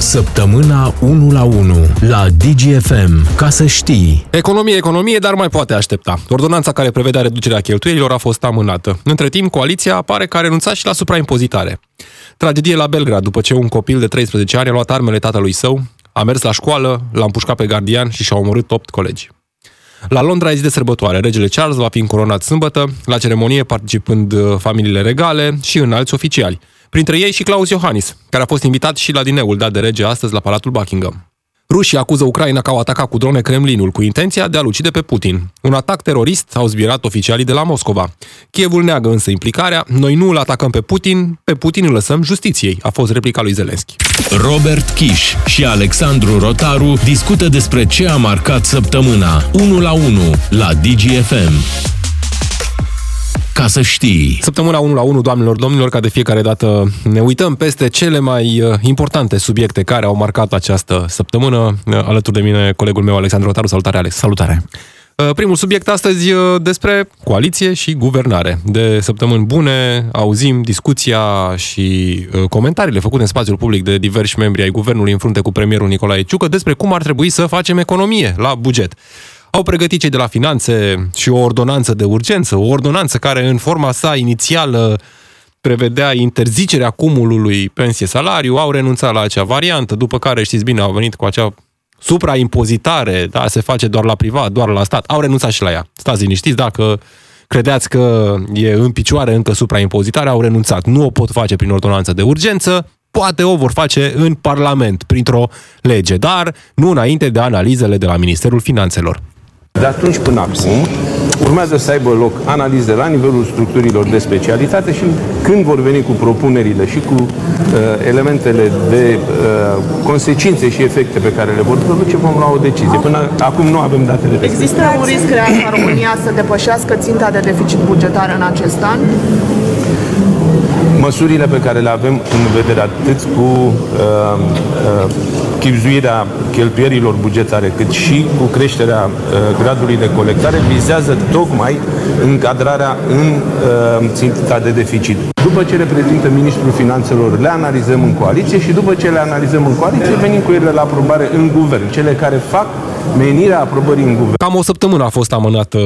Săptămâna 1 la 1 la DGFM. Ca să știi. Economie, economie, dar mai poate aștepta. Ordonanța care prevedea reducerea cheltuielilor a fost amânată. Între timp, coaliția pare că a renunțat și la supraimpozitare. Tragedie la Belgrad, după ce un copil de 13 ani a luat armele tatălui său, a mers la școală, l-a împușcat pe gardian și și-a omorât 8 colegi. La Londra e zi de sărbătoare. Regele Charles va fi încoronat sâmbătă, la ceremonie participând uh, familiile regale și înalți oficiali. Printre ei și Claus Iohannis, care a fost invitat și la dineul dat de rege astăzi la Palatul Buckingham. Rușii acuză Ucraina că au atacat cu drone Kremlinul cu intenția de a-l ucide pe Putin. Un atac terorist au zbirat oficialii de la Moscova. Kievul neagă însă implicarea, noi nu îl atacăm pe Putin, pe Putin îl lăsăm justiției, a fost replica lui Zelensky. Robert Kiș și Alexandru Rotaru discută despre ce a marcat săptămâna 1 la 1 la DGFM ca să știi. Săptămâna 1 la 1, doamnelor, domnilor, ca de fiecare dată ne uităm peste cele mai uh, importante subiecte care au marcat această săptămână. Uh, alături de mine, colegul meu, Alexandru Rotaru. Salutare, Alex! Salutare! Uh, primul subiect astăzi despre coaliție și guvernare. De săptămâni bune auzim discuția și comentariile făcute în spațiul public de diversi membri ai guvernului în frunte cu premierul Nicolae Ciucă despre cum ar trebui să facem economie la buget. Au pregătit cei de la finanțe și o ordonanță de urgență, o ordonanță care în forma sa inițială prevedea interzicerea cumulului pensie-salariu, au renunțat la acea variantă, după care, știți bine, au venit cu acea supraimpozitare, da, se face doar la privat, doar la stat, au renunțat și la ea. Stați liniștiți, dacă credeți că e în picioare încă supraimpozitarea, au renunțat. Nu o pot face prin ordonanță de urgență, poate o vor face în Parlament, printr-o lege, dar nu înainte de analizele de la Ministerul Finanțelor. De atunci până acum, urmează să aibă loc analize la nivelul structurilor de specialitate și când vor veni cu propunerile și cu uh, elementele de uh, consecințe și efecte pe care le vor produce, vom lua o decizie. Până acum nu avem datele de Există un risc real ca România să depășească ținta de deficit bugetar în acest an? Măsurile pe care le avem în vedere atât cu uh, uh, chipzuirea cheltuierilor bugetare, cât și cu creșterea uh, gradului de colectare, vizează tocmai încadrarea în uh, ținta de deficit. După ce reprezintă Ministrul Finanțelor, le analizăm în coaliție și după ce le analizăm în coaliție, venim cu ele la aprobare în guvern. Cele care fac menirea aprobării în guvern. Cam o săptămână a fost amânată,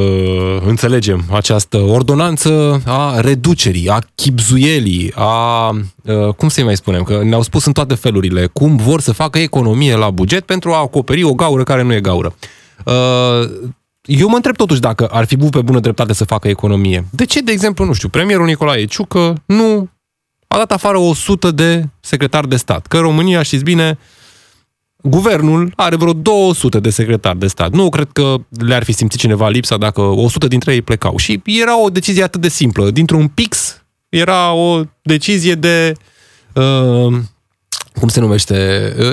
înțelegem, această ordonanță a reducerii, a chipzuielii, a, uh, cum să-i mai spunem, că ne-au spus în toate felurile, cum vor să facă economie la buget pentru a acoperi o gaură care nu e gaură. Uh, eu mă întreb totuși dacă ar fi bun pe bună dreptate să facă economie. De ce, de exemplu, nu știu, premierul Nicolae Ciucă nu a dat afară 100 de secretari de stat? Că România, știți bine, guvernul are vreo 200 de secretari de stat. Nu cred că le-ar fi simțit cineva lipsa dacă 100 dintre ei plecau. Și era o decizie atât de simplă. Dintr-un pix era o decizie de uh, cum se numește,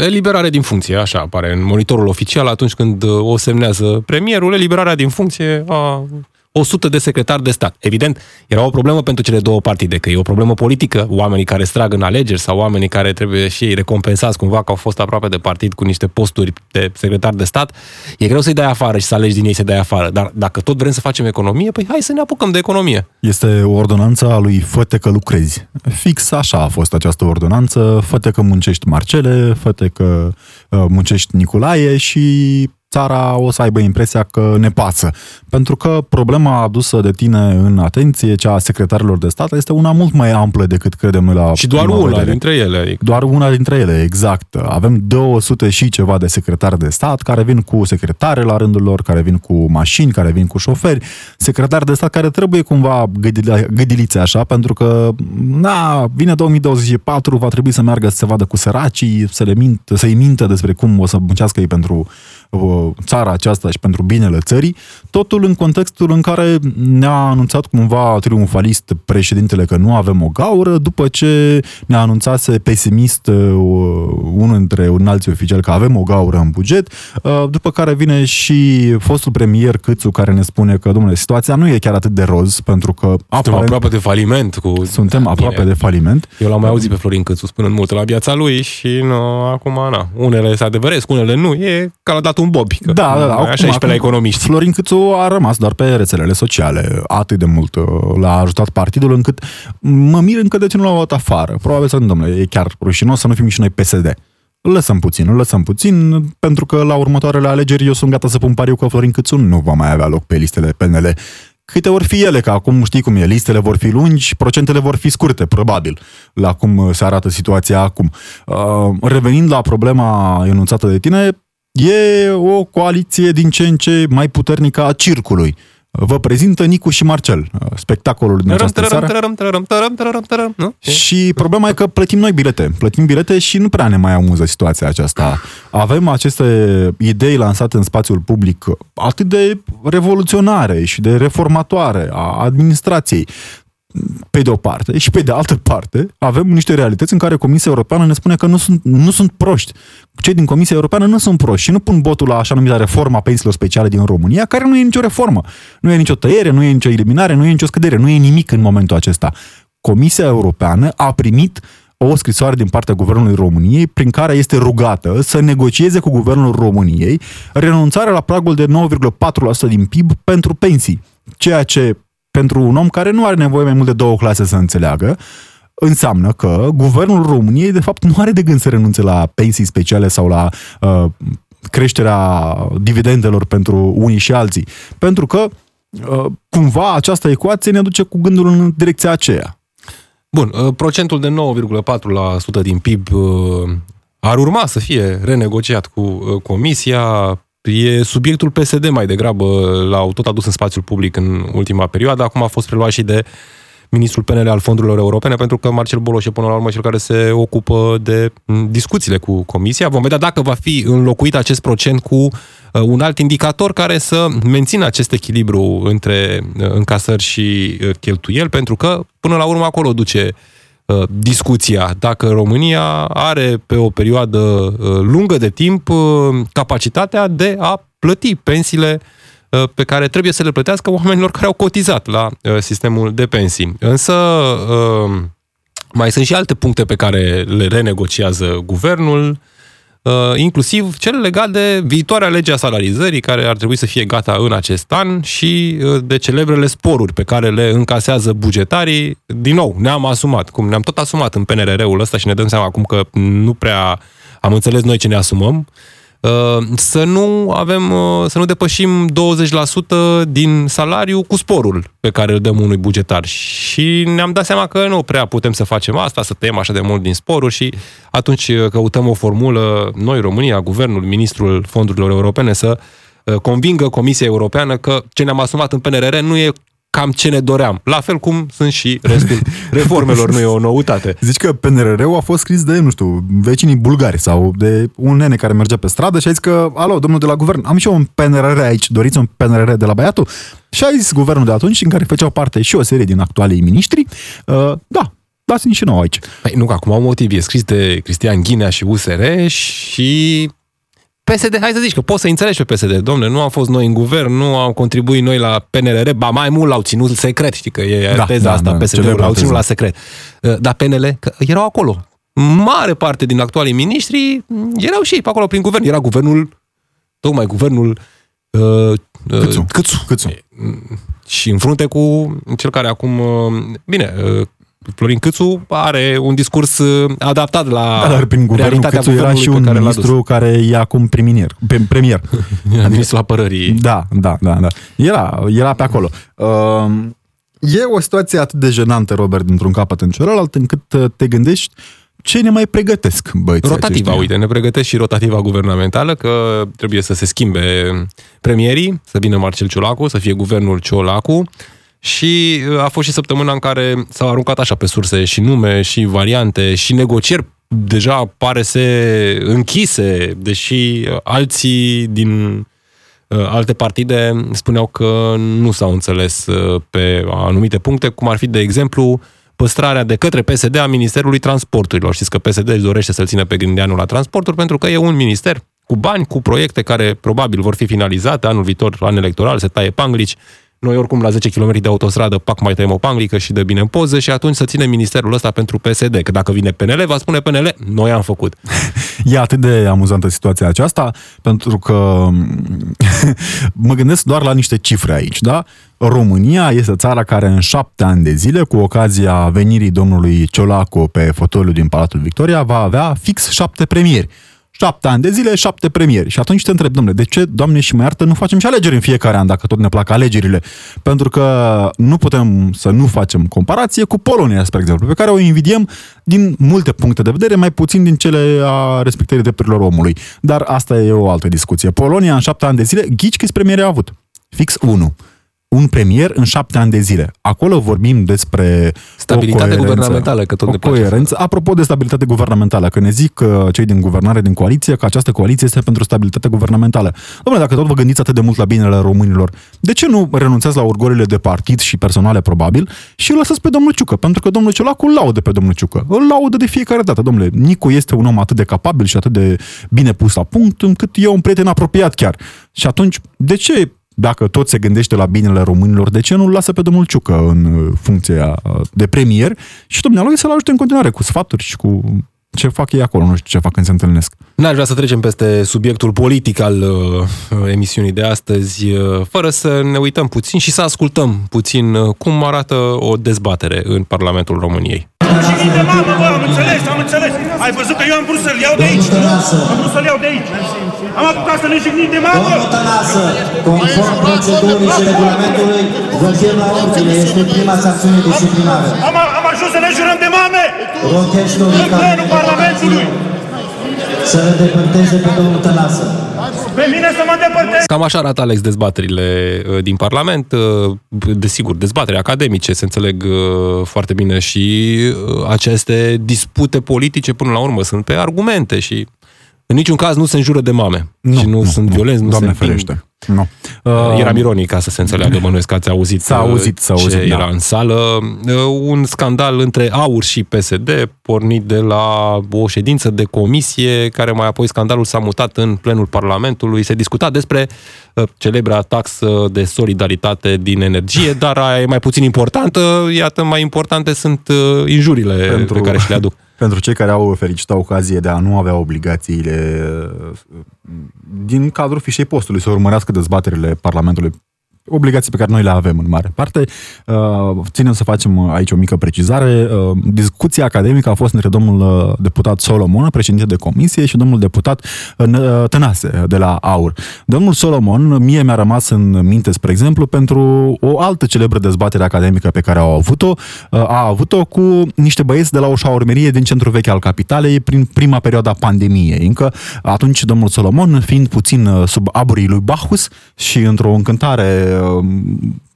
eliberare din funcție, așa apare în monitorul oficial atunci când o semnează premierul, eliberarea din funcție a 100 de secretari de stat. Evident, era o problemă pentru cele două partide, că e o problemă politică, oamenii care strag în alegeri sau oamenii care trebuie și ei recompensați cumva că au fost aproape de partid cu niște posturi de secretar de stat, e greu să-i dai afară și să alegi din ei să dai afară. Dar dacă tot vrem să facem economie, păi hai să ne apucăm de economie. Este o ordonanță a lui Făte că lucrezi. Fix așa a fost această ordonanță, Făte că muncești Marcele, Făte că uh, muncești Nicolae și țara o să aibă impresia că ne pasă. Pentru că problema adusă de tine în atenție, cea a secretarilor de stat, este una mult mai amplă decât credem noi la Și doar una vedere. dintre ele. Adică. Doar una dintre ele, exact. Avem 200 și ceva de secretari de stat care vin cu secretare la rândul lor, care vin cu mașini, care vin cu șoferi, secretari de stat care trebuie cumva gâdilițe așa, pentru că na, vine 2024, va trebui să meargă să se vadă cu săracii, să le mint, să-i mintă despre cum o să muncească ei pentru țara aceasta și pentru binele țării, totul în contextul în care ne-a anunțat cumva triumfalist președintele că nu avem o gaură, după ce ne-a anunțat pesimist uh, unul dintre un alții oficiali că avem o gaură în buget, uh, după care vine și fostul premier Câțu care ne spune că, domnule, situația nu e chiar atât de roz, pentru că... Suntem aparent, aproape de faliment. Cu... Suntem aproape Bine. de faliment. Eu l-am mai auzit pe Florin Câțu spunând multe la viața lui și nu, acum, na, unele se adeveresc, unele nu. E ca la dat un bob. Că da, da, da. Așa e și pe la economiști. Florin Câțu a rămas doar pe rețelele sociale. Atât de mult uh, l-a ajutat partidul încât mă mir încă de ce nu l-au luat afară. Probabil să nu, domnule, e chiar rușinos să nu fim și noi PSD. îl lăsăm puțin, îl lăsăm puțin, pentru că la următoarele alegeri eu sunt gata să pun pariu că Florin Câțu nu va mai avea loc pe listele PNL. Câte ori fi ele, că acum știi cum e, listele vor fi lungi, procentele vor fi scurte, probabil, la cum se arată situația acum. Uh, revenind la problema enunțată de tine, e o coaliție din ce în ce mai puternică a circului. Vă prezintă Nicu și Marcel, spectacolul din această seară. Și problema e că plătim noi bilete. Plătim bilete și nu prea ne mai amuză situația aceasta. Avem aceste idei lansate în spațiul public atât de revoluționare și de reformatoare a administrației pe de o parte, și pe de altă parte, avem niște realități în care Comisia Europeană ne spune că nu sunt, nu sunt proști. Cei din Comisia Europeană nu sunt proști și nu pun botul la așa numită reforma pensiilor speciale din România, care nu e nicio reformă. Nu e nicio tăiere, nu e nicio eliminare, nu e nicio scădere, nu e nimic în momentul acesta. Comisia Europeană a primit o scrisoare din partea Guvernului României prin care este rugată să negocieze cu Guvernul României renunțarea la pragul de 9,4% din PIB pentru pensii, ceea ce pentru un om care nu are nevoie mai mult de două clase să înțeleagă, înseamnă că guvernul României, de fapt, nu are de gând să renunțe la pensii speciale sau la uh, creșterea dividendelor pentru unii și alții. Pentru că, uh, cumva, această ecuație ne duce cu gândul în direcția aceea. Bun, uh, procentul de 9,4% din PIB uh, ar urma să fie renegociat cu uh, Comisia E subiectul PSD mai degrabă, l-au tot adus în spațiul public în ultima perioadă, acum a fost preluat și de ministrul PNL al fondurilor europene, pentru că Marcel Boloș e până la urmă cel care se ocupă de discuțiile cu Comisia. Vom vedea dacă va fi înlocuit acest procent cu uh, un alt indicator care să mențină acest echilibru între uh, încasări și uh, cheltuieli, pentru că până la urmă acolo duce Uh, discuția dacă România are pe o perioadă uh, lungă de timp uh, capacitatea de a plăti pensiile pe care trebuie să le plătească oamenilor care au cotizat la sistemul de pensii. Însă mai sunt și alte puncte pe care le renegociază guvernul, Uh, inclusiv cel legat de viitoarea lege a salarizării, care ar trebui să fie gata în acest an, și uh, de celebrele sporuri pe care le încasează bugetarii. Din nou, ne-am asumat, cum ne-am tot asumat în PNRR-ul ăsta și ne dăm seama acum că nu prea am înțeles noi ce ne asumăm. Uh, să nu avem, uh, să nu depășim 20% din salariu cu sporul pe care îl dăm unui bugetar. Și ne-am dat seama că nu prea putem să facem asta, să tăiem așa de mult din sporuri și atunci uh, căutăm o formulă, noi, România, Guvernul, Ministrul Fondurilor Europene, să convingă Comisia Europeană că ce ne-am asumat în PNRR nu e cam ce ne doream. La fel cum sunt și restul reformelor, nu e o noutate. Zici că PNRR-ul a fost scris de, nu știu, vecinii bulgari sau de un nene care mergea pe stradă și a zis că, alo, domnul de la guvern, am și eu un PNRR aici, doriți un PNRR de la băiatul? Și a zis guvernul de atunci, în care făceau parte și o serie din actualii miniștri, uh, da, dați-mi și nouă aici. Păi nu, că acum au motiv, e scris de Cristian Ghinea și USR și PSD, hai să zici că poți să înțelegi pe PSD, domne, nu am fost noi în guvern, nu am contribuit noi la PNRR, ba mai mult l-au ținut secret, știi că e da, teza da, asta, da, PSD-ul l-au ținut la secret. Uh, dar PNL, că erau acolo. Mare parte din actualii miniștri erau și ei pe acolo prin guvern. Era guvernul, tocmai guvernul uh, uh, Câțu. Câțu. Câțu. Și în frunte cu cel care acum, uh, bine, uh, Florin Câțu are un discurs uh, adaptat la da, dar prin realitatea Câțu era și un care ministru care e acum premier. premier. Adică, ministrul apărării. Da, da, da, da. Era, era pe acolo. Uh, e o situație atât de jenantă, Robert, dintr-un capăt în celălalt, încât uh, te gândești ce ne mai pregătesc băieții Rotativa, aceștia? uite, ne pregătesc și rotativa guvernamentală, că trebuie să se schimbe premierii, să vină Marcel Ciolacu, să fie guvernul Ciolacu, și uh, a fost și săptămâna în care s-au aruncat așa pe surse și nume și variante și negocieri deja pare să închise, deși uh, alții din uh, alte partide spuneau că nu s-au înțeles pe anumite puncte, cum ar fi, de exemplu, păstrarea de către PSD a Ministerului Transporturilor. Știți că PSD își dorește să-l țină pe gândeanul la transporturi pentru că e un minister cu bani, cu proiecte care probabil vor fi finalizate anul viitor, an electoral, se taie panglici, noi oricum la 10 km de autostradă, pac, mai tăiem o panglică și de bine în poză și atunci să ține ministerul ăsta pentru PSD, că dacă vine PNL, va spune PNL, noi am făcut. E atât de amuzantă situația aceasta, pentru că mă gândesc doar la niște cifre aici, da? România este țara care în șapte ani de zile, cu ocazia venirii domnului Ciolacu pe fotoliu din Palatul Victoria, va avea fix șapte premieri. Șapte ani de zile, șapte premieri. Și atunci te întreb, domnule, de ce, doamne și mă iartă, nu facem și alegeri în fiecare an, dacă tot ne plac alegerile? Pentru că nu putem să nu facem comparație cu Polonia, spre exemplu, pe care o invidiem din multe puncte de vedere, mai puțin din cele a respectării drepturilor omului. Dar asta e o altă discuție. Polonia, în șapte ani de zile, ghici câți premieri a avut? Fix 1 un premier în șapte ani de zile. Acolo vorbim despre Stabilitate o guvernamentală, că tot o ne place coerență. Apropo de stabilitate guvernamentală, că ne zic uh, cei din guvernare, din coaliție, că această coaliție este pentru stabilitate guvernamentală. Domnule, dacă tot vă gândiți atât de mult la binele românilor, de ce nu renunțați la orgolile de partid și personale, probabil, și îl lăsați pe domnul Ciucă? Pentru că domnul Ciolacu îl laudă pe domnul Ciucă. Îl laudă de fiecare dată. Domnule, Nicu este un om atât de capabil și atât de bine pus la punct, încât e un prieten apropiat chiar. Și atunci, de ce dacă tot se gândește la binele românilor, de ce nu-l lasă pe domnul Ciucă în uh, funcția uh, de premier și dumnealui să-l ajute în continuare cu sfaturi și cu ce fac ei acolo, nu știu ce fac când se întâlnesc. N-aș vrea să trecem peste subiectul politic al uh, emisiunii de astăzi, uh, fără să ne uităm puțin și să ascultăm puțin uh, cum arată o dezbatere în Parlamentul României. Jignit de mamă, bă, am înțeles, am înțeles. Ai văzut că eu am vrut să-l iau de aici, nu? Am vrut să-l iau de aici. Am apucat să ne jignim de mamă. Domnul Tănasă, conform procedurii și regulamentului, vă chem la ordine. Este prima sancțiune disciplinară. Am, am ajuns să ne jurăm de mame. Rog În plenul Parlamentului. Să le depărteze pe domnul Tănasă. Pe mine să mă îndepărtez. Cam așa arată, Alex, dezbaterile uh, din Parlament. Uh, Desigur, dezbatere academice, se înțeleg uh, foarte bine și uh, aceste dispute politice, până la urmă, sunt pe argumente și în niciun caz nu se înjură de mame. și nu, sunt violenți, nu Doamne se împing. ferește. Nu. Uh, Eram ironic ca să se înțeleagă, bănuiesc că ați auzit, S-a auzit, s-a ce auzit, da. era în sală. Uh, Un scandal între AUR și PSD, pornit de la o ședință de comisie, care mai apoi scandalul s-a mutat în plenul Parlamentului. Se discuta despre uh, celebra taxă de solidaritate din energie, dar aia e mai puțin importantă. Iată, mai importante sunt uh, injurile Pentru- pe care și le aduc. Pentru cei care au fericită ocazie de a nu avea obligațiile uh, din cadrul fișei postului să urmărească dezbaterile Parlamentului obligații pe care noi le avem în mare parte. Uh, Ținem să facem aici o mică precizare. Uh, Discuția academică a fost între domnul uh, deputat Solomon, președinte de comisie, și domnul deputat uh, N- Tănase de la AUR. Domnul Solomon, mie mi-a rămas în minte, spre exemplu, pentru o altă celebră dezbatere academică pe care au avut-o, uh, a avut-o cu niște băieți de la o șaurmerie din centrul vechi al capitalei prin prima perioadă a pandemiei. Încă atunci domnul Solomon, fiind puțin uh, sub aburii lui Bacchus și într-o încântare uh,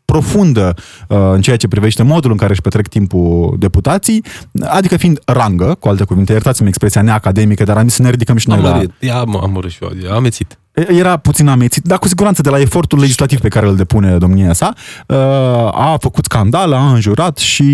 profundă uh, în ceea ce privește modul în care își petrec timpul deputații, adică fiind rangă, cu alte cuvinte, iertați-mi expresia neacademică, dar am zis să ne ridicăm și noi Am la... murit. Ia, mă, am murit și eu. Am amețit. Era puțin amețit, dar cu siguranță de la efortul legislativ pe care îl depune domnia sa, uh, a făcut scandal, a înjurat și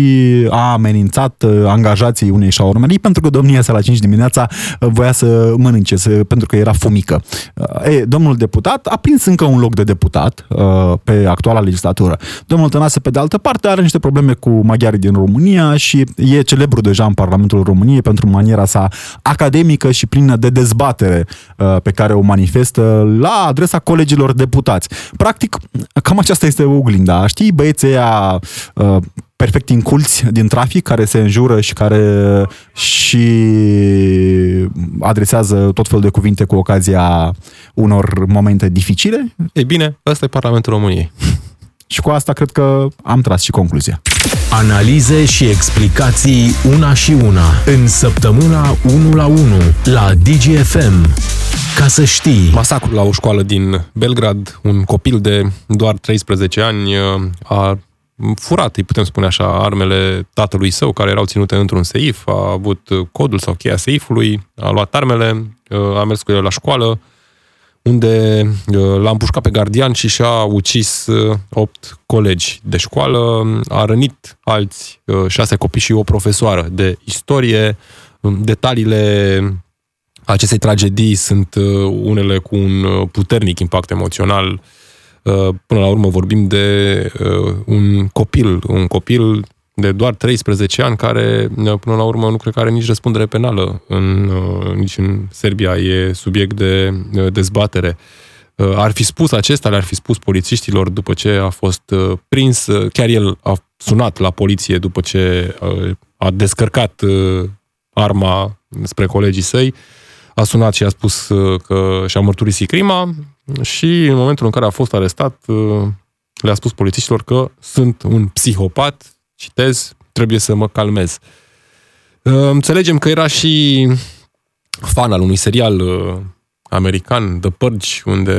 a amenințat uh, angajații unei șaurmerii pentru că domnia sa la 5 dimineața uh, voia să mănânce, să, pentru că era fomică. Uh, E, domnul deputat a prins încă un loc de deputat uh, pe actuala legislatură. Domnul Tănase, pe de altă parte, are niște probleme cu maghiarii din România și e celebru deja în Parlamentul României pentru maniera sa academică și plină de dezbatere uh, pe care o manifestă la adresa colegilor deputați. Practic, cam aceasta este oglinda. Știi, băieții ăia uh, perfect inculți din trafic, care se înjură și care și adresează tot felul de cuvinte cu ocazia unor momente dificile Ei bine, ăsta e Parlamentul României. și cu asta cred că am tras și concluzia. Analize și explicații una și una în săptămâna 1 la 1 la DGFM. Ca să știi, Masacrul la o școală din Belgrad, un copil de doar 13 ani uh, a furat, îi putem spune așa, armele tatălui său, care erau ținute într-un seif, a avut uh, codul sau cheia seifului, a luat armele, uh, a mers cu ele la școală, unde uh, l-a împușcat pe gardian și și-a ucis uh, opt colegi de școală, a rănit alți uh, șase copii și o profesoară de istorie. Um, Detaliile acestei tragedii sunt uh, unele cu un uh, puternic impact emoțional. Uh, Până la urmă vorbim de uh, un copil, un copil de doar 13 ani care, uh, până la urmă, nu cred că are nici răspundere penală în, uh, nici în Serbia. E subiect de uh, dezbatere. Uh, Ar fi spus acesta, le-ar fi spus polițiștilor după ce a fost uh, prins. Uh, Chiar el a sunat la poliție după ce uh, a descărcat uh, arma spre colegii săi. a sunat și a spus uh, că și-a mărturisit crima și în momentul în care a fost arestat uh, le-a spus polițiștilor că sunt un psihopat, citez, trebuie să mă calmez. Uh, înțelegem că era și fan al unui serial american, The Purge, unde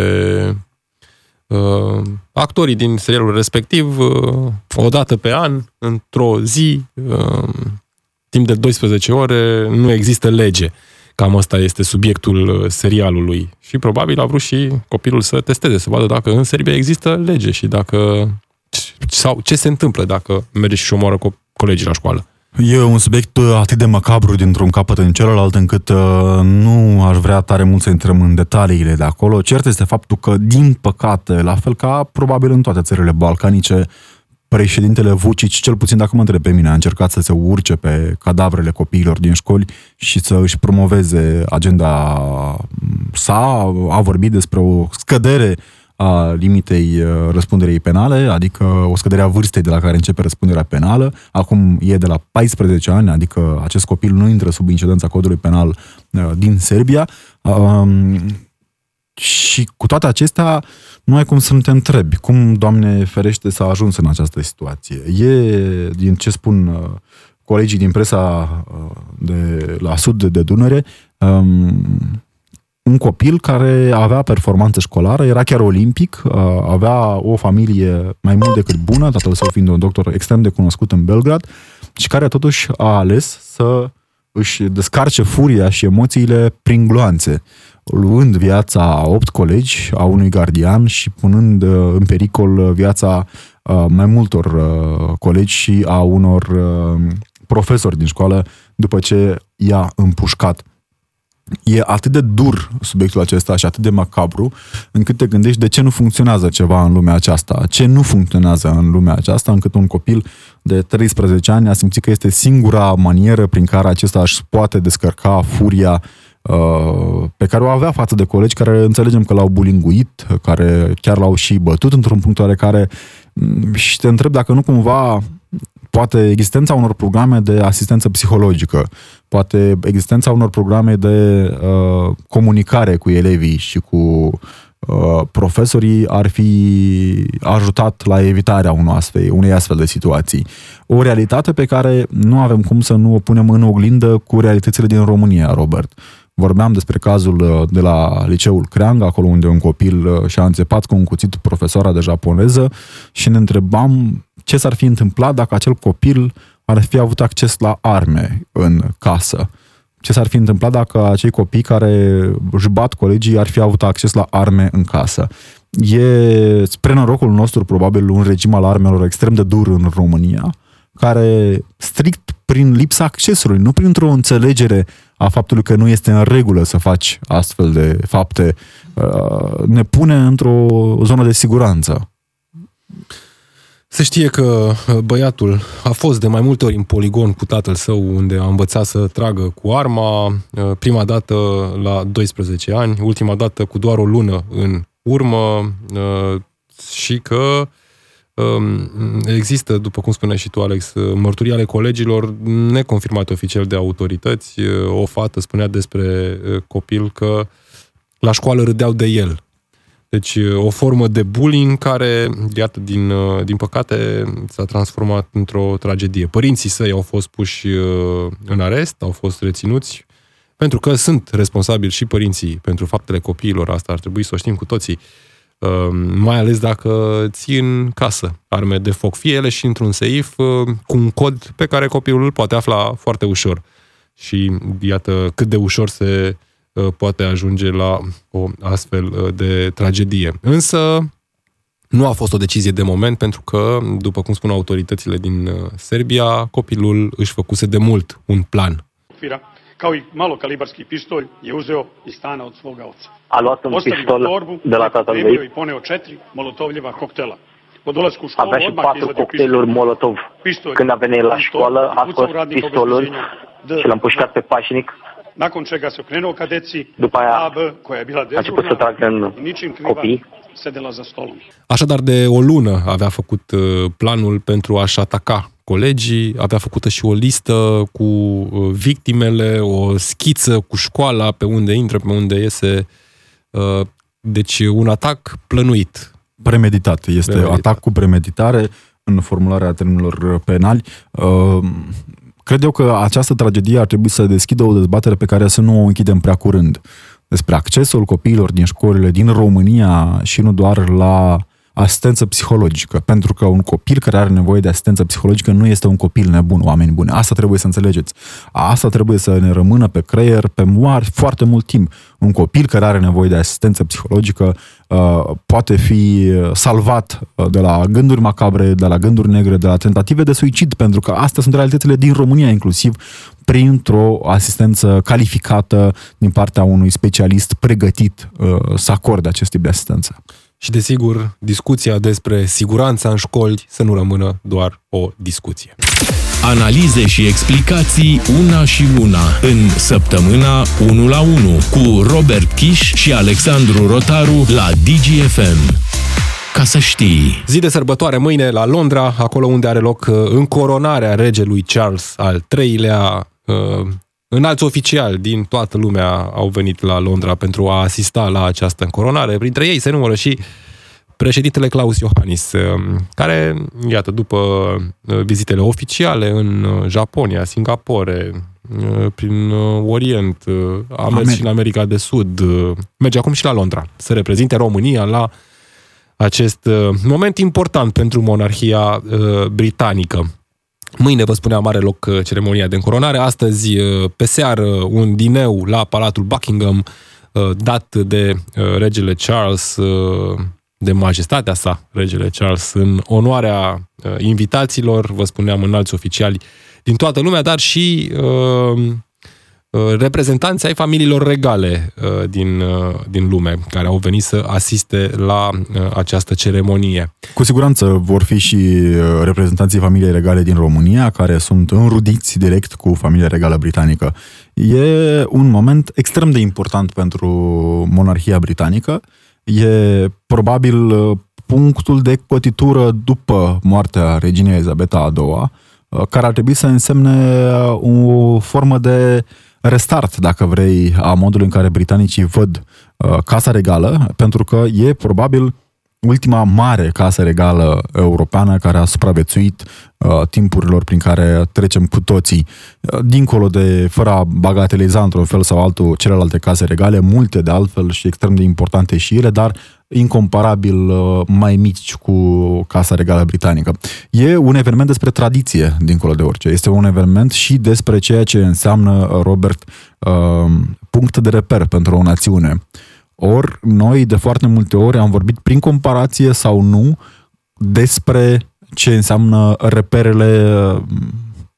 uh, actorii din serialul respectiv, uh, o dată pe an, într-o zi, uh, timp de 12 ore, nu există lege. Cam asta este subiectul uh, serialului. Și probabil a vrut și copilul să testeze, să vadă dacă în Serbia există lege și dacă sau ce se întâmplă dacă merge și omoară co- colegii la școală. E un subiect uh, atât de macabru dintr-un capăt în celălalt, încât uh, nu aș vrea tare mult să intrăm în detaliile de acolo. Cert este faptul că, din păcate, la fel ca probabil în toate țările balcanice, președintele Vucic, cel puțin dacă mă întreb pe mine, a încercat să se urce pe cadavrele copiilor din școli și să își promoveze agenda sa, a vorbit despre o scădere a limitei uh, răspunderei penale, adică o scădere a vârstei de la care începe răspunderea penală. Acum e de la 14 ani, adică acest copil nu intră sub incidența codului penal uh, din Serbia. Um, și cu toate acestea, nu ai cum să nu te întrebi cum, Doamne ferește, s-a ajuns în această situație. E, din ce spun uh, colegii din presa de la sud de Dunăre, um, un copil care avea performanță școlară, era chiar olimpic, uh, avea o familie mai mult decât bună, tatăl său fiind un doctor extrem de cunoscut în Belgrad, și care totuși a ales să își descarce furia și emoțiile prin gloanțe, luând viața a opt colegi, a unui gardian și punând uh, în pericol viața uh, mai multor colegi și a unor profesori din școală după ce i-a împușcat e atât de dur subiectul acesta și atât de macabru, încât te gândești de ce nu funcționează ceva în lumea aceasta, ce nu funcționează în lumea aceasta, încât un copil de 13 ani a simțit că este singura manieră prin care acesta își poate descărca furia uh, pe care o avea față de colegi care înțelegem că l-au bulinguit, care chiar l-au și bătut într-un punct oarecare. Mm, și te întreb dacă nu cumva poate existența unor programe de asistență psihologică, poate existența unor programe de uh, comunicare cu elevii și cu uh, profesorii ar fi ajutat la evitarea unui astfel, unei astfel de situații. O realitate pe care nu avem cum să nu o punem în oglindă cu realitățile din România, Robert. Vorbeam despre cazul uh, de la liceul Creang, acolo unde un copil uh, și-a înțepat cu un cuțit profesoara de japoneză și ne întrebam ce s-ar fi întâmplat dacă acel copil ar fi avut acces la arme în casă. Ce s-ar fi întâmplat dacă acei copii care își bat colegii ar fi avut acces la arme în casă. E, spre norocul nostru, probabil, un regim al armelor extrem de dur în România, care strict prin lipsa accesului, nu printr-o înțelegere a faptului că nu este în regulă să faci astfel de fapte, uh, ne pune într-o zonă de siguranță. Se știe că uh, băiatul a fost de mai multe ori în poligon cu tatăl său, unde a învățat să tragă cu arma, uh, prima dată la 12 ani, ultima dată cu doar o lună în urmă uh, și că um, există, după cum spuneai și tu, Alex, mărturii ale colegilor neconfirmate oficial de autorități. O fată spunea despre copil că la școală râdeau de el deci o formă de bullying care, iată, din, din păcate, s-a transformat într-o tragedie. Părinții săi au fost puși în arest, au fost reținuți, pentru că sunt responsabili și părinții pentru faptele copiilor, asta ar trebui să o știm cu toții, mai ales dacă ții în casă arme de foc, fie ele și într-un seif cu un cod pe care copilul îl poate afla foarte ușor. Și iată cât de ușor se Uh, poate ajunge la o astfel uh, de tragedie. Însă, nu a fost o decizie de moment, pentru că, după cum spun autoritățile din uh, Serbia, copilul își făcuse de mult un plan. kao i malokalibarski pištolj je uzeo iz stana od svoga oca. A luat un pištol de la tatăl lui. i poneo četiri molotovljeva koktela. Po dolasku u školu Avea și patru cocktailuri molotov. Când a venit la școală, a scos pistolul și l-a împușcat pe pașnic nakon čega se okrenuo ka deci, După aia AB, koja je bila a început să tragă în ničim kriva copii. sedela za stolom. Așadar, de o lună avea făcut uh, planul pentru a-și ataca colegii, avea făcută și o listă cu uh, victimele, o schiță cu școala, pe unde intră, pe unde iese. Uh, deci un atac plănuit. Premeditat. Este premeditat. atac cu premeditare în formularea termenilor penali. Uh, cred eu că această tragedie ar trebui să deschidă o dezbatere pe care să nu o închidem prea curând. Despre accesul copiilor din școlile din România și nu doar la asistență psihologică, pentru că un copil care are nevoie de asistență psihologică nu este un copil nebun, oameni buni. Asta trebuie să înțelegeți. Asta trebuie să ne rămână pe creier pe moar foarte mult timp. Un copil care are nevoie de asistență psihologică uh, poate fi salvat uh, de la gânduri macabre, de la gânduri negre, de la tentative de suicid, pentru că astea sunt realitățile din România inclusiv, printr-o asistență calificată din partea unui specialist pregătit uh, să acorde acest tip de asistență. Și desigur, discuția despre siguranța în școli să nu rămână doar o discuție. Analize și explicații una și una în săptămâna 1 la 1 cu Robert Kiș și Alexandru Rotaru la DGFM. Ca să știi. Zi de sărbătoare mâine la Londra, acolo unde are loc uh, încoronarea regelui Charles al III-lea, uh, Înalți oficiali din toată lumea au venit la Londra pentru a asista la această încoronare. Printre ei se numără și președintele Claus Iohannis, um, care, iată, după uh, vizitele oficiale în uh, Japonia, Singapore, uh, prin Orient, a mers și în America de Sud, merge acum și la Londra să reprezinte România la acest moment important pentru monarhia britanică. Mâine, vă spuneam, are loc uh, ceremonia de încoronare. Astăzi, uh, pe seară, un dineu la Palatul Buckingham, uh, dat de regele Charles, de majestatea sa, regele Charles, în onoarea invitațiilor, vă spuneam, înalți oficiali din toată lumea, dar și Uh, reprezentanți ai familiilor regale uh, din, uh, din lume care au venit să asiste la această ceremonie. Cu siguranță vor fi și reprezentanții familiei regale din România care sunt înrudiți direct cu familia regală britanică. E un moment extrem de important pentru monarhia britanică. E probabil punctul de cotitură după moartea reginei Elizabeta a II, care ar trebui să însemne o formă de restart, dacă vrei, a modului în care britanicii văd uh, Casa Regală, pentru că e probabil ultima mare casă regală europeană care a supraviețuit uh, timpurilor prin care trecem cu toții. Uh, dincolo de, fără a bagateliza într-un fel sau altul celelalte case regale, multe de altfel și extrem de importante și ele, dar incomparabil uh, mai mici cu Casa Regală Britanică. E un eveniment despre tradiție, dincolo de orice. Este un eveniment și despre ceea ce înseamnă, Robert, uh, punct de reper pentru o națiune. Ori noi, de foarte multe ori, am vorbit prin comparație sau nu despre ce înseamnă reperele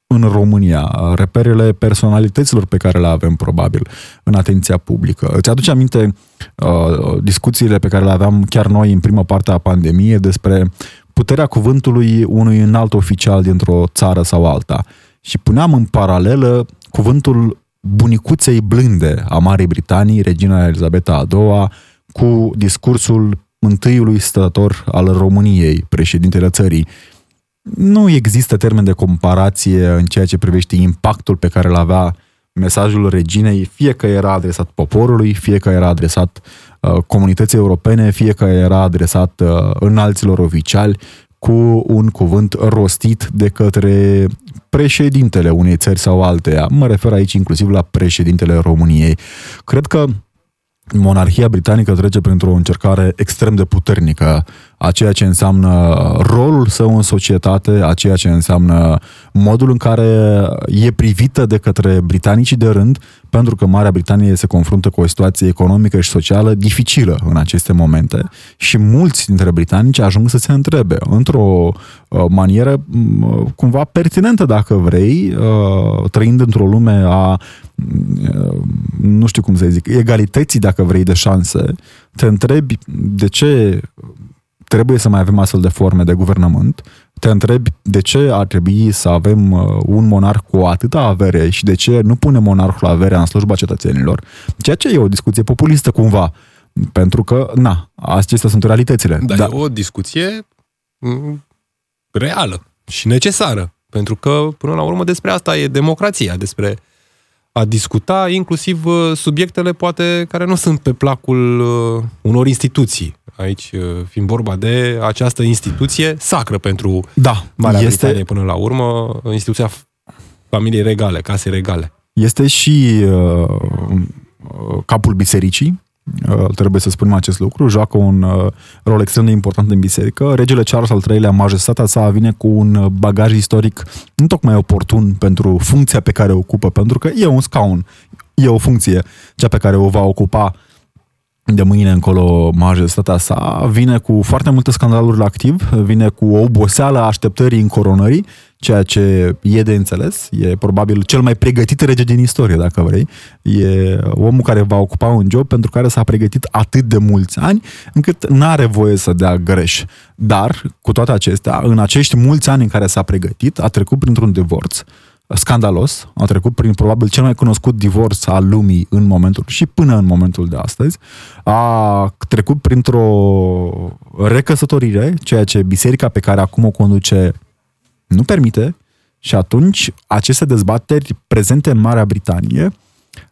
în România, reperele personalităților pe care le avem probabil în atenția publică. Îți aduce aminte uh, discuțiile pe care le aveam chiar noi în prima parte a pandemiei despre puterea cuvântului unui înalt oficial dintr-o țară sau alta. Și puneam în paralelă cuvântul bunicuței blânde a Marii Britanii, regina Elizabeta a II, cu discursul întâiului stătător al României, președintele țării, nu există termen de comparație în ceea ce privește impactul pe care îl avea mesajul reginei, fie că era adresat poporului, fie că era adresat uh, comunității europene, fie că era adresat uh, înalților oficiali, cu un cuvânt rostit de către președintele unei țări sau alteia. Mă refer aici inclusiv la președintele României. Cred că monarhia britanică trece printr-o încercare extrem de puternică a ceea ce înseamnă rolul său în societate, a ceea ce înseamnă modul în care e privită de către britanicii de rând, pentru că Marea Britanie se confruntă cu o situație economică și socială dificilă în aceste momente. Și mulți dintre britanici ajung să se întrebe într-o uh, manieră mm, cumva pertinentă, dacă vrei, uh, trăind într-o lume a uh, nu știu cum să zic, egalității, dacă vrei, de șanse, te întrebi de ce trebuie să mai avem astfel de forme de guvernământ, te întrebi de ce ar trebui să avem uh, un monarh cu atâta avere și de ce nu pune monarhul averea în slujba cetățenilor, ceea ce e o discuție populistă cumva, pentru că, na, acestea sunt realitățile. Da, da. e o discuție mm, reală și necesară. Pentru că, până la urmă, despre asta e democrația, despre a discuta inclusiv uh, subiectele poate care nu sunt pe placul uh, unor instituții. Aici uh, fiind vorba de această instituție sacră pentru da, Marea este... Britanie până la urmă, instituția familiei regale, case regale. Este și uh, capul bisericii, Uh, trebuie să spunem acest lucru, joacă un uh, rol extrem de important în biserică. Regele Charles al III-lea, majestatea sa, vine cu un bagaj istoric nu tocmai oportun pentru funcția pe care o ocupă, pentru că e un scaun, e o funcție, cea pe care o va ocupa de mâine încolo majestatea sa, vine cu foarte multe scandaluri la activ, vine cu o oboseală a așteptării încoronării, ceea ce e de înțeles, e probabil cel mai pregătit rege din istorie, dacă vrei. E omul care va ocupa un job pentru care s-a pregătit atât de mulți ani, încât n-are voie să dea greș. Dar, cu toate acestea, în acești mulți ani în care s-a pregătit, a trecut printr-un divorț, scandalos, a trecut prin probabil cel mai cunoscut divorț al lumii în momentul și până în momentul de astăzi, a trecut printr-o recăsătorire, ceea ce biserica pe care acum o conduce nu permite. Și atunci aceste dezbateri prezente în Marea Britanie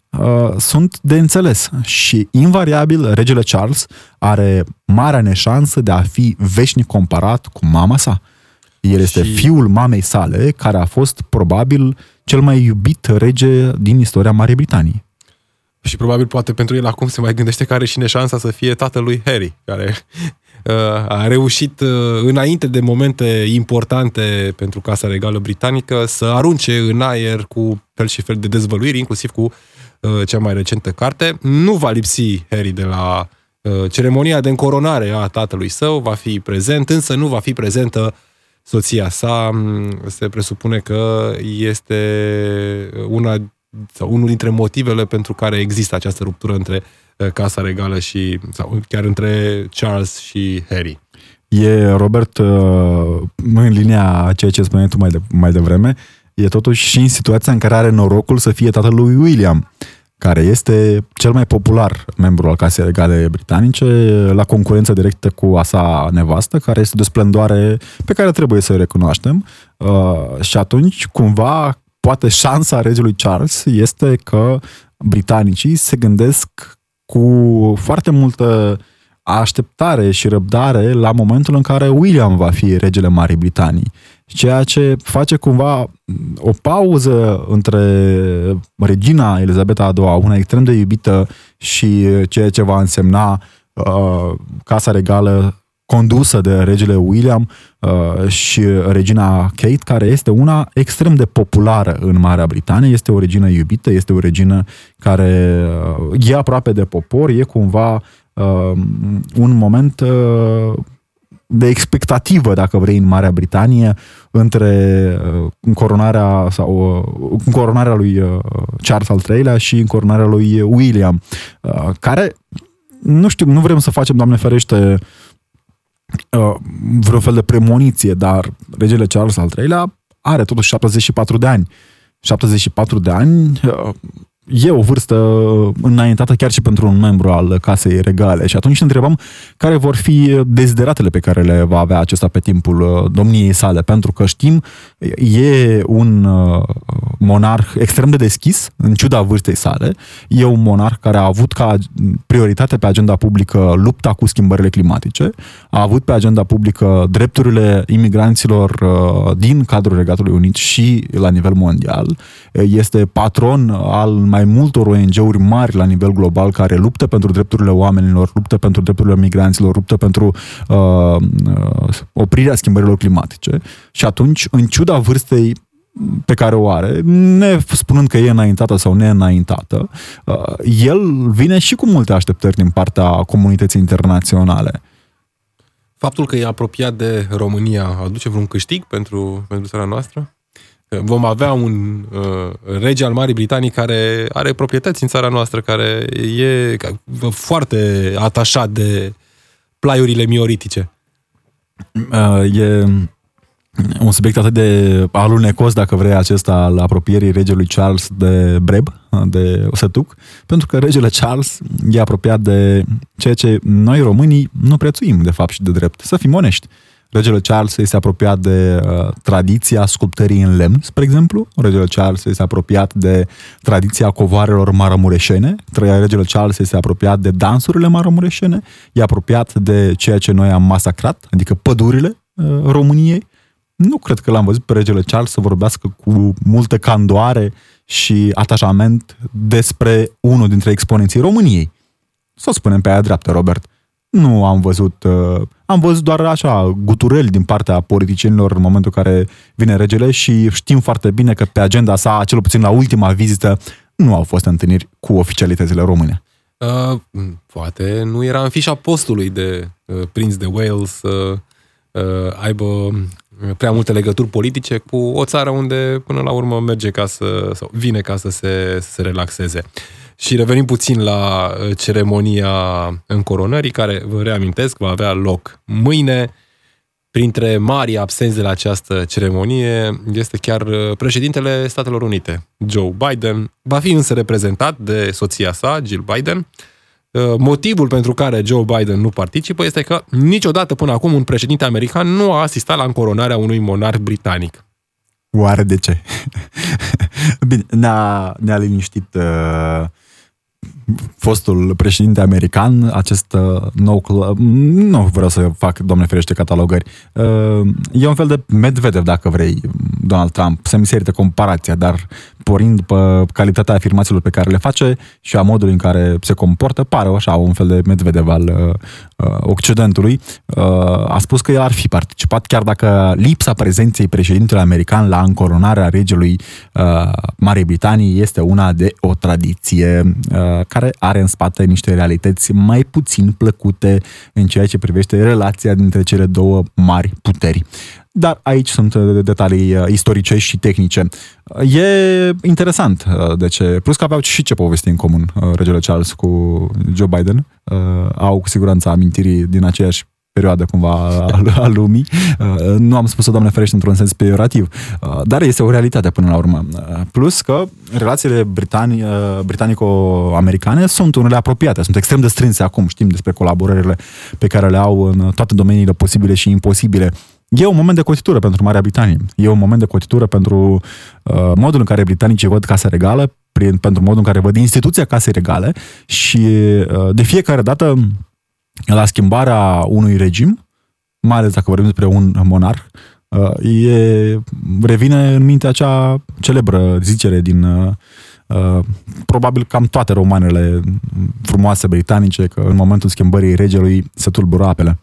uh, sunt de înțeles. Și invariabil regele Charles are marea neșansă de a fi veșnic comparat cu mama sa. El este și... fiul mamei sale, care a fost probabil cel mai iubit rege din istoria Marii Britanii. Și probabil poate pentru el acum se mai gândește că are și neșansa să fie tatălui Harry, care uh, a reușit uh, înainte de momente importante pentru Casa Regală Britanică să arunce în aer cu fel și fel de dezvăluiri, inclusiv cu uh, cea mai recentă carte. Nu va lipsi Harry de la ceremonia de încoronare a tatălui său, va fi prezent, însă nu va fi prezentă soția sa. Se presupune că este una sau unul dintre motivele pentru care există această ruptură între uh, Casa Regală și, sau chiar între Charles și Harry. E, Robert, uh, în linia a ceea ce spuneai tu mai, de, mai devreme, e totuși și în situația în care are norocul să fie tatălui William, care este cel mai popular membru al Casei Regale Britanice, la concurență directă cu a sa nevastă, care este de o splendoare pe care trebuie să o recunoaștem. Uh, și atunci, cumva, poate șansa regelui Charles este că britanicii se gândesc cu foarte multă așteptare și răbdare la momentul în care William va fi regele Marii Britanii. Ceea ce face cumva o pauză între regina Elizabeta a II, una extrem de iubită, și ceea ce va însemna uh, Casa Regală condusă de regele William uh, și regina Kate, care este una extrem de populară în Marea Britanie, este o regină iubită, este o regină care uh, e aproape de popor, e cumva uh, un moment uh, de expectativă, dacă vrei, în Marea Britanie, între uh, încoronarea sau uh, încoronarea lui uh, Charles al III-lea și încoronarea lui William, uh, care nu știu, nu vrem să facem, Doamne ferește, uh, vreo fel de premoniție, dar regele Charles al III-lea are totuși 74 de ani. 74 de ani, uh, e o vârstă înaintată chiar și pentru un membru al casei regale. Și atunci ne întrebăm care vor fi dezideratele pe care le va avea acesta pe timpul uh, domniei sale, pentru că știm, e un uh, monarh extrem de deschis, în ciuda vârstei sale, e un monarh care a avut ca prioritate pe agenda publică lupta cu schimbările climatice, a avut pe agenda publică drepturile imigranților uh, din cadrul Regatului Unit și la nivel mondial, este patron al mai multor ONG-uri mari la nivel global care luptă pentru drepturile oamenilor, luptă pentru drepturile migranților, luptă pentru uh, uh, oprirea schimbărilor climatice. Și atunci, în ciuda vârstei pe care o are, ne spunând că e înaintată sau neînaintată, uh, el vine și cu multe așteptări din partea comunității internaționale. Faptul că e apropiat de România aduce vreun câștig pentru, pentru țara noastră? Vom avea un uh, rege al Marii Britanii care are proprietăți în țara noastră, care e foarte atașat de plaiurile mioritice. Uh, e un subiect atât de alunecos, dacă vrei, acesta al apropierii regelui Charles de Breb, de Osetuc, pentru că regele Charles e apropiat de ceea ce noi românii nu prețuim, de fapt, și de drept. Să fim onești Regele Charles este apropiat de uh, tradiția sculptării în lemn, spre exemplu. Regele Charles este apropiat de tradiția covoarelor maramureșene. Regele Charles este apropiat de dansurile maramureșene. E apropiat de ceea ce noi am masacrat, adică pădurile uh, României. Nu cred că l-am văzut pe regele Charles să vorbească cu multă candoare și atașament despre unul dintre exponenții României. Să o spunem pe aia dreaptă, Robert. Nu am văzut, uh, am văzut doar așa gutureli din partea politicienilor în momentul în care vine regele și știm foarte bine că pe agenda sa, cel puțin la ultima vizită, nu au fost întâlniri cu oficialitățile române. Uh, poate nu era în fișa postului de uh, prinț de Wales să uh, aibă prea multe legături politice cu o țară unde până la urmă merge ca să, sau vine ca să se, să se relaxeze. Și revenim puțin la uh, ceremonia încoronării, care, vă reamintesc, va avea loc mâine. Printre mari absenți de la această ceremonie este chiar uh, președintele Statelor Unite, Joe Biden. Va fi însă reprezentat de soția sa, Jill Biden, Uh, motivul pentru care Joe Biden nu participă este că niciodată până acum un președinte american nu a asistat la încoronarea unui monarh britanic. Oare de ce? Bine, ne-a, ne-a liniștit uh, fostul președinte american, acest uh, nou club, nu vreau să fac, domnule ferește, catalogări, uh, e un fel de Medvedev, dacă vrei, Donald Trump, să mi se comparația, dar porind pe calitatea afirmațiilor pe care le face și a modului în care se comportă, pare așa un fel de Medvedev al uh, uh, Occidentului. Uh, a spus că el ar fi participat, chiar dacă lipsa prezenței președintelui american la încoronarea regelui uh, Marii Britanii este una de o tradiție uh, care are în spate niște realități mai puțin plăcute în ceea ce privește relația dintre cele două mari puteri. Dar aici sunt uh, detalii uh, istorice și tehnice. E interesant de ce. Plus că aveau și ce povesti în comun regele Charles cu Joe Biden. Au cu siguranță amintirii din aceeași perioadă cumva a, lumii. Nu am spus-o, doamne ferește, într-un sens peiorativ, dar este o realitate până la urmă. Plus că relațiile britani, britanico-americane sunt unele apropiate, sunt extrem de strânse acum, știm despre colaborările pe care le au în toate domeniile posibile și imposibile E un moment de cotitură pentru Marea Britanie. E un moment de cotitură pentru uh, modul în care britanicii văd Casa Regală, prin, pentru modul în care văd instituția Casei Regale și uh, de fiecare dată la schimbarea unui regim, mai ales dacă vorbim despre un monarh, uh, e, revine în minte acea celebră zicere din uh, uh, probabil cam toate romanele frumoase britanice, că în momentul schimbării regelui se tulbură apele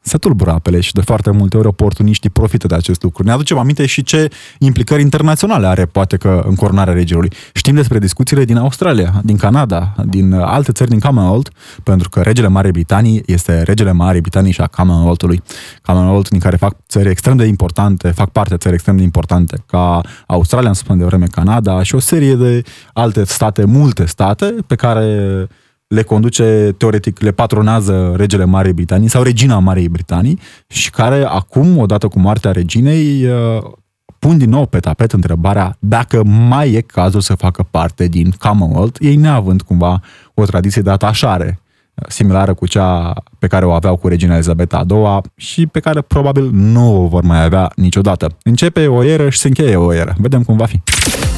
se tulbură apele și de foarte multe ori oportuniștii profită de acest lucru. Ne aducem aminte și ce implicări internaționale are poate că încoronarea regelui. Știm despre discuțiile din Australia, din Canada, din alte țări din Commonwealth, pentru că regele Marii Britanii este regele Marii Britanii și a Commonwealth-ului. Commonwealth din care fac țări extrem de importante, fac parte țări extrem de importante, ca Australia, am spus de vreme Canada și o serie de alte state, multe state, pe care le conduce, teoretic, le patronează regele Marii Britanii sau regina Marii Britanii și care acum, odată cu moartea reginei, uh, pun din nou pe tapet întrebarea dacă mai e cazul să facă parte din Commonwealth, ei neavând cumva o tradiție de atașare similară cu cea pe care o aveau cu regina Elizabeta a II și pe care probabil nu o vor mai avea niciodată. Începe o eră și se încheie o eră. Vedem cum va fi.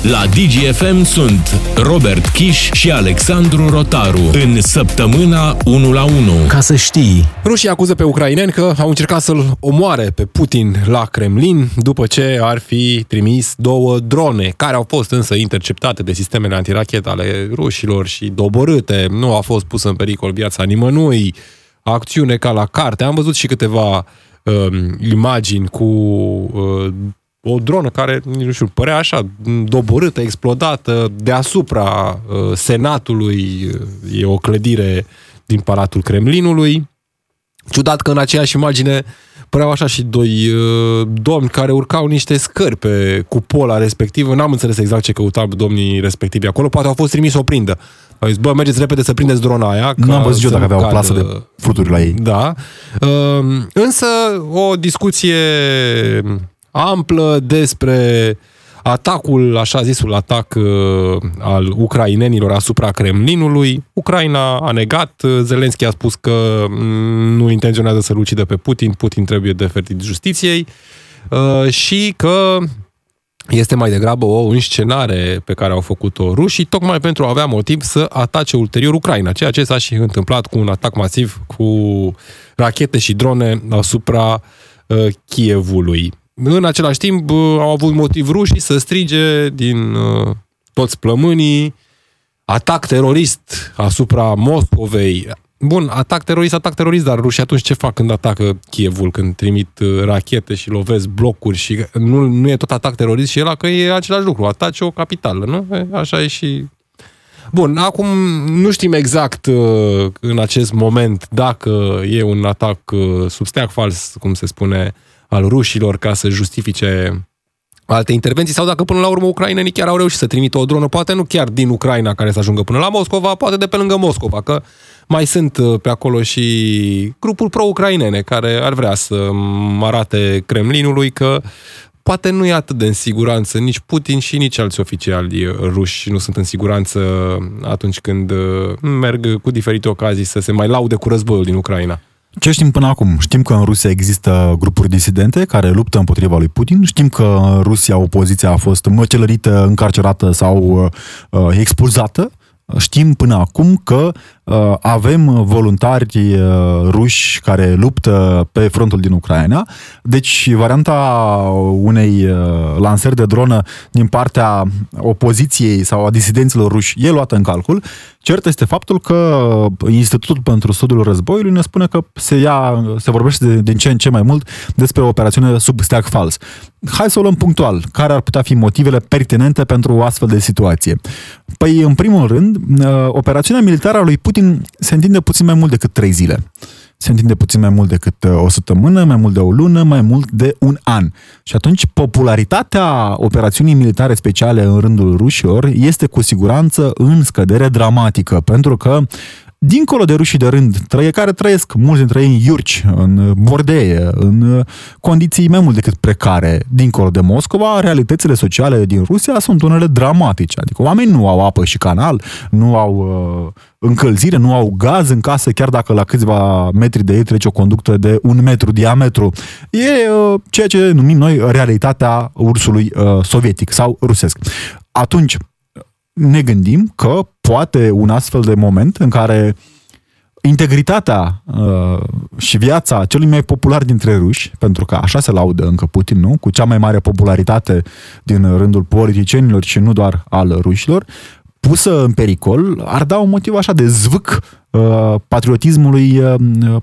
La DGFM sunt Robert Kiș și Alexandru Rotaru în săptămâna 1 la 1. Ca să știi. Rușii acuză pe ucraineni că au încercat să-l omoare pe Putin la Kremlin după ce ar fi trimis două drone, care au fost însă interceptate de sistemele antirachetă ale rușilor și doborâte. Nu a fost pusă în pericol viața nimănui. Acțiune ca la carte. Am văzut și câteva uh, imagini cu uh, o dronă care, nu știu, părea așa, doborâtă, explodată, deasupra uh, Senatului e o clădire din Palatul Kremlinului. Ciudat că în aceeași imagine păreau așa și doi uh, domni care urcau niște scări pe cupola respectivă. N-am înțeles exact ce căutau domnii respectivi acolo. Poate au fost trimis o prindă. Au zis, bă, mergeți repede să prindeți drona aia. Nu am văzut eu dacă avea o plasă de fluturi la ei. Da. Uh, însă, o discuție amplă despre atacul, așa zisul atac uh, al ucrainenilor asupra Kremlinului. Ucraina a negat, Zelenski a spus că mm, nu intenționează să-l ucidă pe Putin, Putin trebuie de fertit justiției uh, și că este mai degrabă o înscenare pe care au făcut-o rușii, tocmai pentru a avea motiv să atace ulterior Ucraina, ceea ce s-a și întâmplat cu un atac masiv cu rachete și drone asupra uh, Kievului. În același timp, uh, au avut motiv rușii să strige din uh, toți plămânii atac terorist asupra Moscovei. Bun, atac terorist, atac terorist, dar rușii atunci ce fac când atacă Kievul, când trimit uh, rachete și lovesc blocuri și nu, nu e tot atac terorist și el că e același lucru, atace o capitală, nu? E, așa e și... Bun, acum nu știm exact uh, în acest moment dacă e un atac uh, sub steag fals, cum se spune, al rușilor ca să justifice alte intervenții sau dacă până la urmă ucrainenii chiar au reușit să trimită o dronă, poate nu chiar din Ucraina care să ajungă până la Moscova, poate de pe lângă Moscova, că mai sunt uh, pe acolo și grupuri pro-ucrainene care ar vrea să arate Kremlinului că poate nu e atât de în siguranță nici Putin și nici alți oficiali ruși nu sunt în siguranță atunci când uh, merg cu diferite ocazii să se mai laude cu războiul din Ucraina. Ce știm până acum? Știm că în Rusia există grupuri disidente care luptă împotriva lui Putin. Știm că în Rusia opoziția a fost măcelărită, încarcerată sau uh, expulzată. Știm până acum că uh, avem voluntari uh, ruși care luptă pe frontul din Ucraina. Deci, varianta unei uh, lansări de dronă din partea opoziției sau a disidenților ruși e luată în calcul. Cert este faptul că Institutul pentru Studiul Războiului ne spune că se, ia, se vorbește de, din ce în ce mai mult despre o operațiune sub steag fals. Hai să o luăm punctual. Care ar putea fi motivele pertinente pentru o astfel de situație? Păi, în primul rând, operațiunea militară a lui Putin se întinde puțin mai mult decât trei zile se întinde puțin mai mult decât uh, o săptămână, mai mult de o lună, mai mult de un an. Și atunci popularitatea operațiunii militare speciale în rândul rușilor este cu siguranță în scădere dramatică, pentru că dincolo de rușii de rând, trăie, care trăiesc mulți dintre ei în iurci, în bordeie, în condiții mai mult decât precare, dincolo de Moscova, realitățile sociale din Rusia sunt unele dramatice. Adică oamenii nu au apă și canal, nu au uh, încălzire, nu au gaz în casă, chiar dacă la câțiva metri de ei trece o conductă de un metru diametru. E uh, ceea ce numim noi realitatea ursului uh, sovietic sau rusesc. Atunci, ne gândim că poate un astfel de moment în care integritatea uh, și viața celui mai popular dintre ruși, pentru că așa se laudă încă Putin, nu? Cu cea mai mare popularitate din rândul politicienilor și nu doar al rușilor, pusă în pericol, ar da un motiv așa de zvâc uh, patriotismului uh,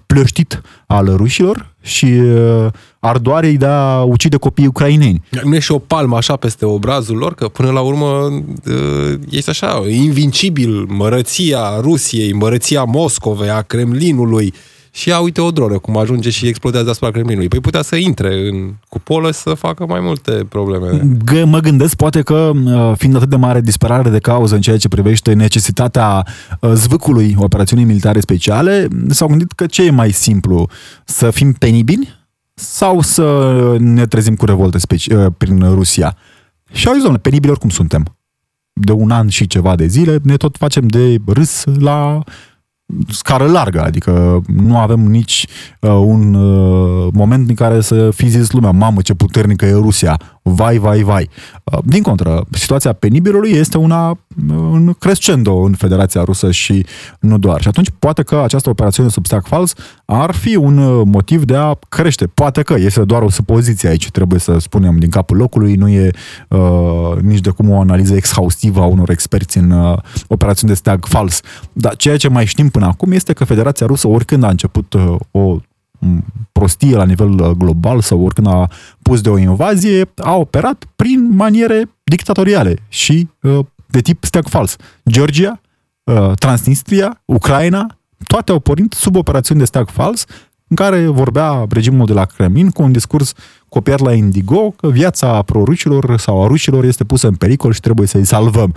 plăștit al rușilor și uh, ardoarei de a ucide copiii ucraineni. Nu e și o palmă așa peste obrazul lor, că până la urmă uh, este așa, invincibil mărăția Rusiei, mărăția Moscovei, a Kremlinului, și ia uite o dronă, cum ajunge și explodează asupra Kremlinului. Păi putea să intre în cupolă să facă mai multe probleme. G- mă gândesc poate că, uh, fiind atât de mare disperare de cauză în ceea ce privește necesitatea uh, zvâcului operațiunii militare speciale, s-au gândit că ce e mai simplu? Să fim penibili sau să ne trezim cu revolte speci- uh, prin Rusia? Și au zis, domnule, penibili oricum suntem. De un an și ceva de zile ne tot facem de râs la scară largă, adică nu avem nici uh, un uh, moment în care să fi zis lumea, mamă ce puternică e Rusia, vai, vai, vai. Uh, din contră, situația penibilului este una uh, în crescendo în Federația Rusă și nu doar. Și atunci poate că această operațiune sub steag fals ar fi un uh, motiv de a crește. Poate că este doar o supoziție aici, trebuie să spunem din capul locului, nu e uh, nici de cum o analiză exhaustivă a unor experți în uh, operațiuni de steag fals. Dar ceea ce mai știm până acum este că Federația Rusă, oricând a început uh, o prostie la nivel uh, global sau oricând a pus de o invazie, a operat prin maniere dictatoriale și uh, de tip steag fals. Georgia, uh, Transnistria, Ucraina, toate au pornit sub operațiuni de steag fals în care vorbea regimul de la Kremlin cu un discurs copiat la Indigo că viața prorușilor sau a rușilor este pusă în pericol și trebuie să-i salvăm.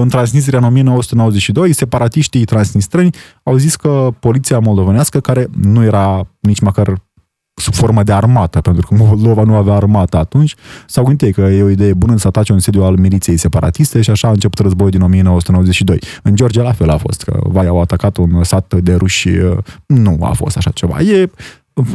În Transnistria în 1992, separatiștii transnistreni au zis că poliția moldovenească, care nu era nici măcar sub formă de armată, pentru că Moldova nu avea armată atunci, s-au gândit că e o idee bună să atace un sediu al miliției separatiste și așa a început războiul din 1992. În Georgia la fel a fost, că vai, au atacat un sat de ruși, nu a fost așa ceva. E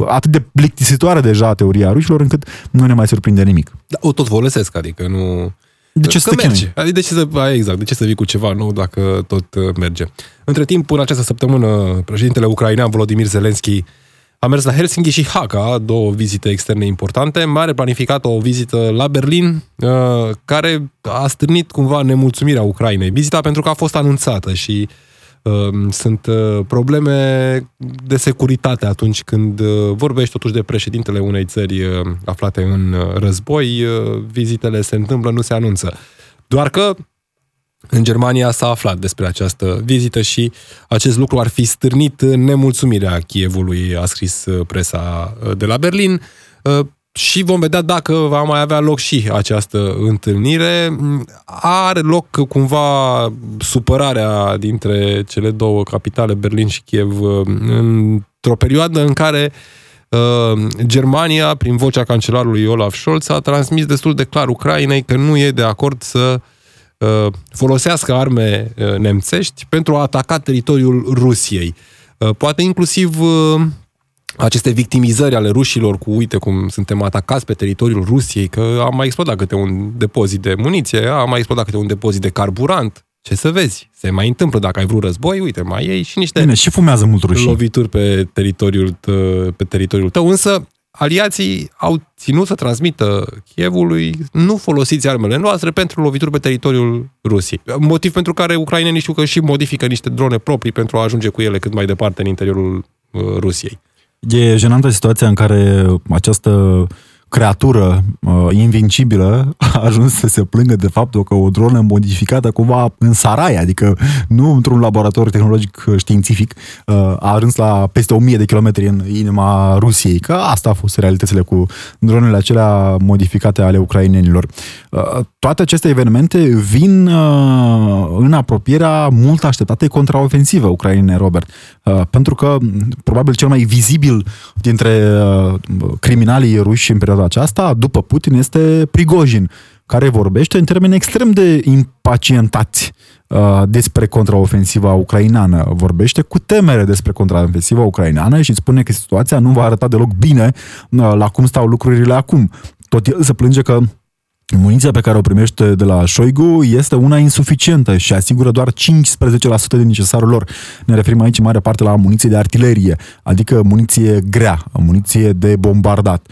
atât de plictisitoare deja teoria rușilor, încât nu ne mai surprinde nimic. Da, o tot folosesc, adică nu... De ce să te merge. Adică de ce să, exact, de ce să vii cu ceva nou dacă tot uh, merge? Între timp, în această săptămână, președintele ucrainean Volodymyr Zelensky a mers la Helsinki și Haga, două vizite externe importante. Mai are planificat o vizită la Berlin, uh, care a stârnit cumva nemulțumirea Ucrainei. Vizita pentru că a fost anunțată și uh, sunt probleme de securitate atunci când vorbești totuși de președintele unei țări aflate în război, vizitele se întâmplă, nu se anunță. Doar că în Germania s-a aflat despre această vizită și acest lucru ar fi stârnit nemulțumirea Chievului, a scris uh, presa uh, de la Berlin. Uh, și vom vedea dacă va mai avea loc și această întâlnire. Are loc cumva supărarea dintre cele două capitale, Berlin și Kiev, într-o perioadă în care Germania, prin vocea cancelarului Olaf Scholz, a transmis destul de clar Ucrainei că nu e de acord să Uh, folosească arme uh, nemțești pentru a ataca teritoriul Rusiei. Uh, poate inclusiv aceste victimizări ale rușilor cu, uite cum suntem atacați pe teritoriul Rusiei, că a mai explodat câte un depozit de muniție, a mai explodat câte un depozit de carburant. Ce să vezi? Se mai întâmplă dacă ai vrut război, uite, mai iei și niște Bine, și fumează mult rușii. lovituri pe teritoriul, pe teritoriul tău. Însă aliații au ținut să transmită Chievului nu folosiți armele noastre pentru lovituri pe teritoriul Rusiei. Motiv pentru care ucrainenii știu că și modifică niște drone proprii pentru a ajunge cu ele cât mai departe în interiorul uh, Rusiei. E jenantă situația în care această creatură uh, invincibilă a ajuns să se plângă de faptul că o dronă modificată cumva în Sarai, adică nu într-un laborator tehnologic uh, științific, uh, a ajuns la peste 1000 de kilometri în inima Rusiei, că asta a fost realitățile cu dronele acelea modificate ale ucrainenilor. Uh, toate aceste evenimente vin uh, în apropierea mult așteptatei contraofensivă ucrainene, Robert, uh, pentru că probabil cel mai vizibil dintre uh, criminalii ruși în perioada aceasta, după Putin, este Prigojin, care vorbește în termeni extrem de impacientați uh, despre contraofensiva ucraineană. Vorbește cu temere despre contraofensiva ucraineană și spune că situația nu va arăta deloc bine uh, la cum stau lucrurile acum. Tot el se plânge că Muniția pe care o primește de la Șoigu este una insuficientă și asigură doar 15% din necesarul lor. Ne referim aici în mare parte la muniție de artilerie, adică muniție grea, muniție de bombardat.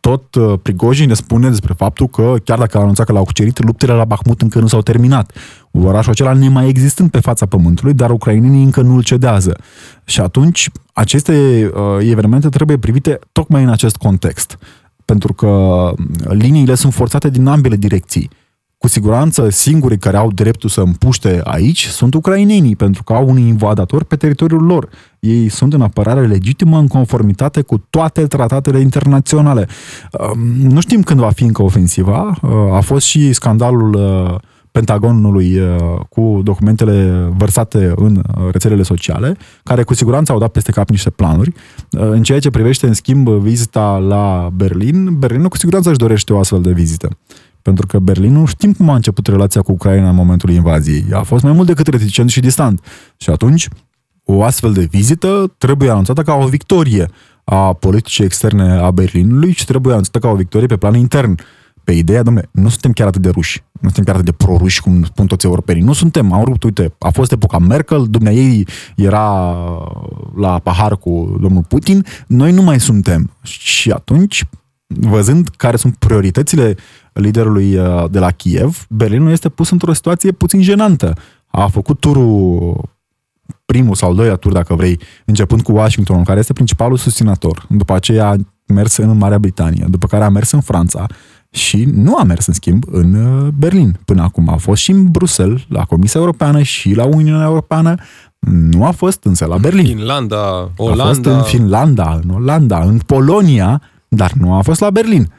Tot Prigojin ne spune despre faptul că, chiar dacă a anunțat că l-au cucerit, luptele la Bahmut încă nu s-au terminat. Orașul acela nemai existând pe fața pământului, dar ucrainenii încă nu-l cedează. Și atunci, aceste uh, evenimente trebuie privite tocmai în acest context pentru că liniile sunt forțate din ambele direcții. Cu siguranță, singurii care au dreptul să împuște aici sunt ucrainenii, pentru că au un invadator pe teritoriul lor. Ei sunt în apărare legitimă în conformitate cu toate tratatele internaționale. Nu știm când va fi încă ofensiva. A fost și scandalul uh, Pentagonului uh, cu documentele vărsate în uh, rețelele sociale, care cu siguranță au dat peste cap niște planuri. Uh, în ceea ce privește, în schimb, vizita la Berlin, Berlinul cu siguranță își dorește o astfel de vizită. Pentru că Berlinul știm cum a început relația cu Ucraina în momentul invaziei. A fost mai mult decât reticent și distant. Și atunci, o astfel de vizită trebuie anunțată ca o victorie a politicii externe a Berlinului și trebuie anunțată ca o victorie pe plan intern pe ideea, domnule, nu suntem chiar atât de ruși, nu suntem chiar atât de proruși cum spun toți europenii. Nu suntem, am rupt, uite, a fost epoca Merkel, ei era la pahar cu domnul Putin, noi nu mai suntem. Și atunci, văzând care sunt prioritățile liderului uh, de la Kiev, Berlinul este pus într-o situație puțin jenantă. A făcut turul primul sau al doilea tur, dacă vrei, începând cu Washington, care este principalul susținător. După aceea a mers în Marea Britanie, după care a mers în Franța, și nu a mers, în schimb, în uh, Berlin până acum. A fost și în Bruxelles, la Comisia Europeană și la Uniunea Europeană. Nu a fost însă la Berlin. Finlanda, Olanda. A fost în Finlanda, în Olanda, în Polonia, dar nu a fost la Berlin.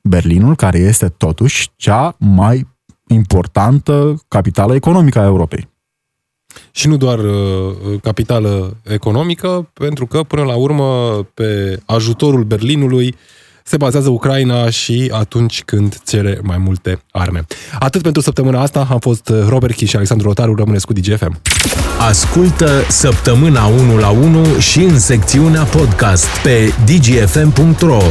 Berlinul, care este totuși cea mai importantă capitală economică a Europei. și nu doar uh, capitală economică, pentru că, până la urmă, pe ajutorul Berlinului se bazează Ucraina și atunci când cere mai multe arme. Atât pentru săptămâna asta, am fost Robert Chi și Alexandru Rotaru, rămâneți cu DGFM. Ascultă săptămâna 1 la 1 și în secțiunea podcast pe dgfm.ro